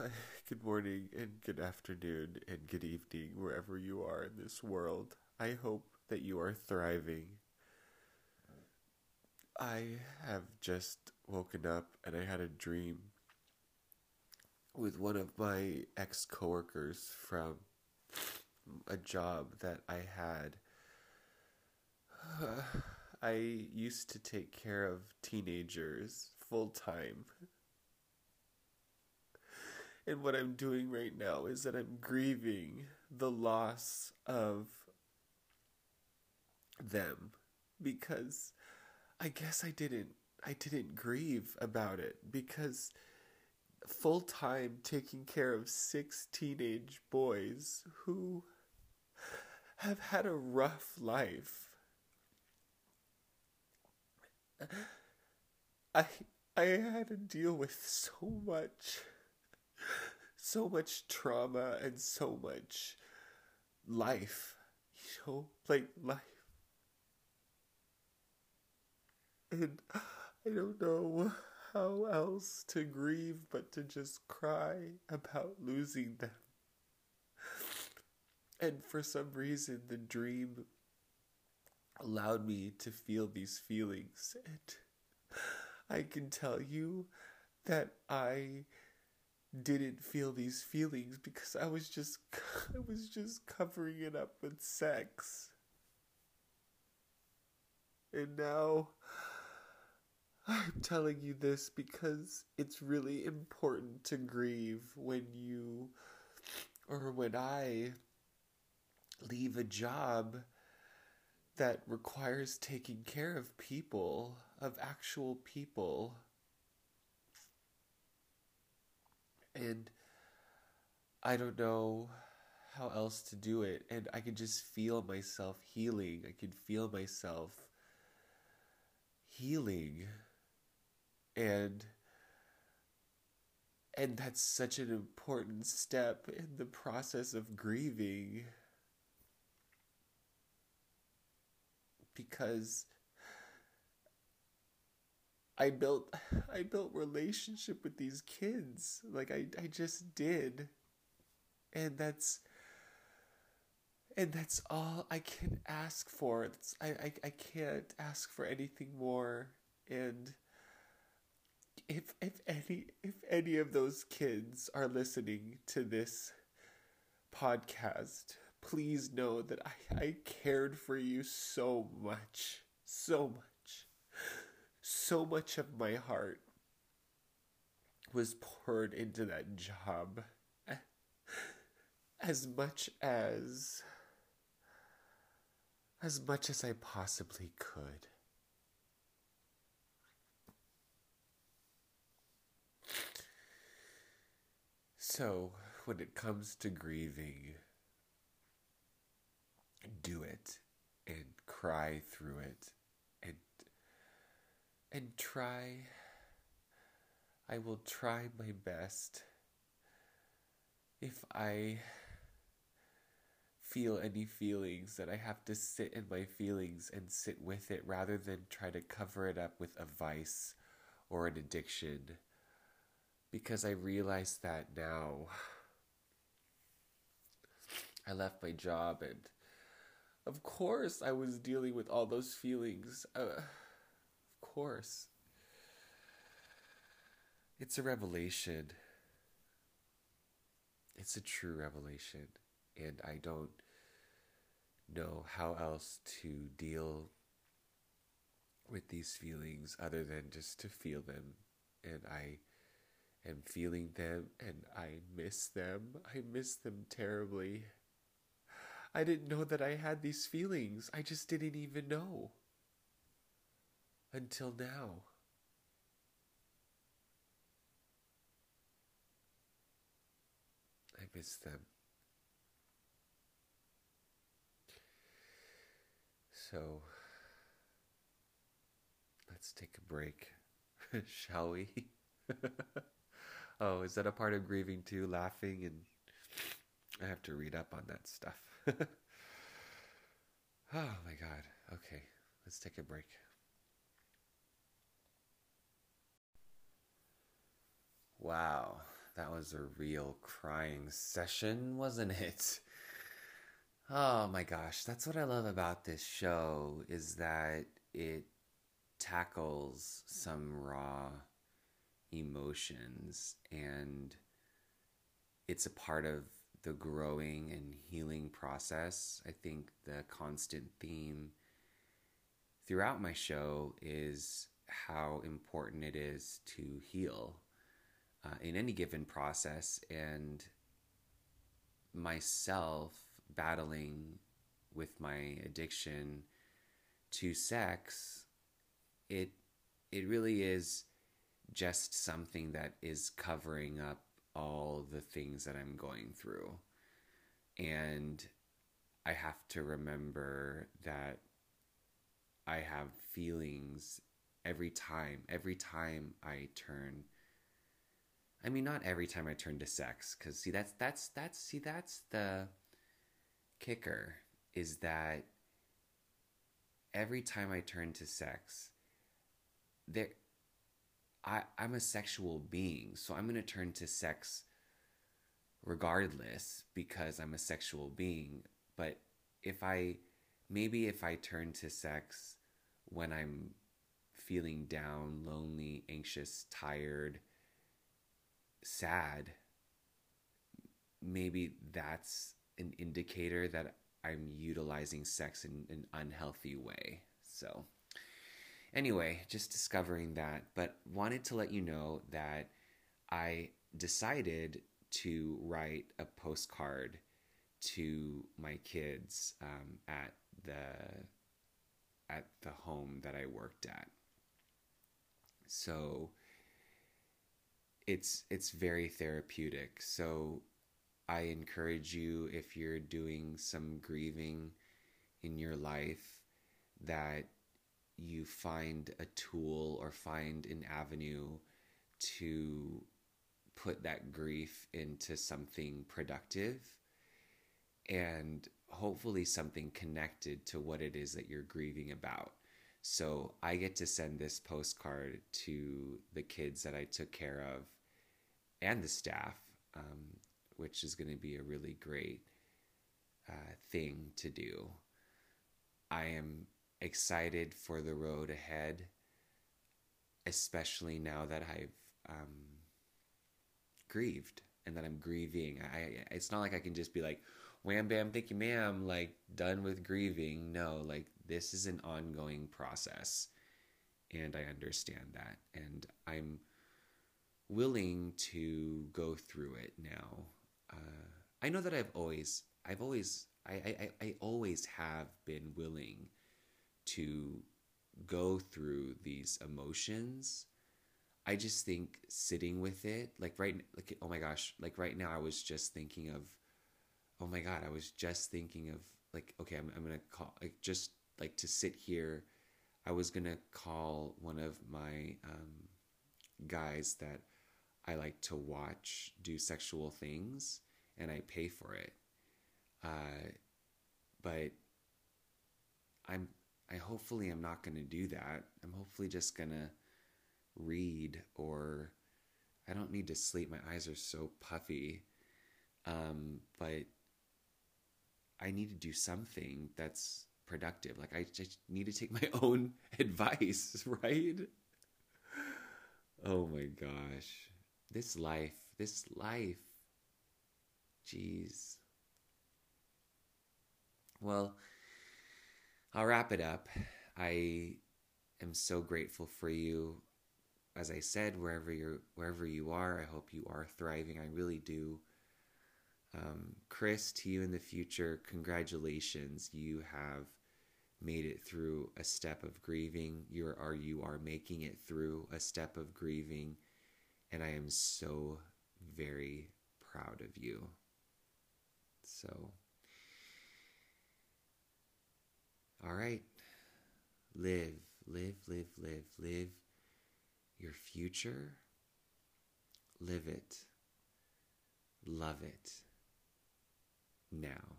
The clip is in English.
good morning and good afternoon and good evening wherever you are in this world. I hope that you are thriving. I have just woken up and I had a dream with one of my ex coworkers from a job that I had. I used to take care of teenagers full time. And what I'm doing right now is that I'm grieving the loss of them because I guess I didn't I didn't grieve about it because full time taking care of six teenage boys who have had a rough life. I I had to deal with so much so much trauma and so much life. You know, like life. And I don't know how else to grieve but to just cry about losing them. And for some reason, the dream allowed me to feel these feelings. And I can tell you that I didn't feel these feelings because I was just I was just covering it up with sex. And now I'm telling you this because it's really important to grieve when you or when I leave a job that requires taking care of people, of actual people and I don't know how else to do it. And I could just feel myself healing. I could feel myself healing. And and that's such an important step in the process of grieving. Because I built I built relationship with these kids. Like I, I just did. And that's and that's all I can ask for. I, I I can't ask for anything more. And if if any if any of those kids are listening to this podcast, please know that I, I cared for you so much. So much so much of my heart was poured into that job. As much as. as much as I possibly could. So, when it comes to grieving, do it and cry through it and try. I will try my best. If I feel any feelings, that I have to sit in my feelings and sit with it rather than try to cover it up with a vice or an addiction. Because I realize that now. I left my job and of course I was dealing with all those feelings. Uh, course. It's a revelation. It's a true revelation. And I don't know how else to deal with these feelings other than just to feel them. And I am feeling them and I miss them. I miss them terribly. I didn't know that I had these feelings. I just didn't even know until now. I miss them. So let's take a break, shall we? oh, is that a part of grieving too? Laughing and I have to read up on that stuff. oh my god. Okay, let's take a break. Wow, that was a real crying session, wasn't it? Oh my gosh, that's what I love about this show is that it tackles some raw emotions and it's a part of the growing and healing process. I think the constant theme throughout my show is how important it is to heal uh, in any given process and myself battling with my addiction to sex it it really is just something that is covering up all the things that I'm going through. And I have to remember that I have feelings every time every time I turn I mean, not every time I turn to sex, because see, that's that's that's see, that's the kicker is that every time I turn to sex, there, I I'm a sexual being, so I'm gonna turn to sex regardless because I'm a sexual being. But if I maybe if I turn to sex when I'm feeling down, lonely, anxious, tired sad, maybe that's an indicator that I'm utilizing sex in an unhealthy way. So, anyway, just discovering that, but wanted to let you know that I decided to write a postcard to my kids um, at the at the home that I worked at. So it's it's very therapeutic. So I encourage you if you're doing some grieving in your life that you find a tool or find an avenue to put that grief into something productive and hopefully something connected to what it is that you're grieving about. So I get to send this postcard to the kids that I took care of and the staff, um, which is going to be a really great uh, thing to do. I am excited for the road ahead, especially now that I've um, grieved and that I'm grieving. I, it's not like I can just be like, wham bam, thank you, ma'am, like done with grieving. No, like this is an ongoing process. And I understand that. And I'm willing to go through it now. Uh, I know that I've always, I've always, I, I, I always have been willing to go through these emotions. I just think sitting with it, like right, like oh my gosh, like right now, I was just thinking of, oh my god, I was just thinking of like, okay, I'm, I'm gonna call, like just like to sit here. I was gonna call one of my um, guys that I like to watch do sexual things and I pay for it. Uh, but I'm I hopefully am not going to do that. I'm hopefully just going to read or I don't need to sleep. My eyes are so puffy. Um, but I need to do something that's productive. Like I just need to take my own advice, right? Oh my gosh. This life, this life. Jeez. Well, I'll wrap it up. I am so grateful for you. As I said, wherever you're, wherever you are, I hope you are thriving. I really do. Um, Chris, to you in the future, congratulations. You have made it through a step of grieving. You are, you are making it through a step of grieving and I am so very proud of you. So, all right, live, live, live, live, live your future, live it, love it now.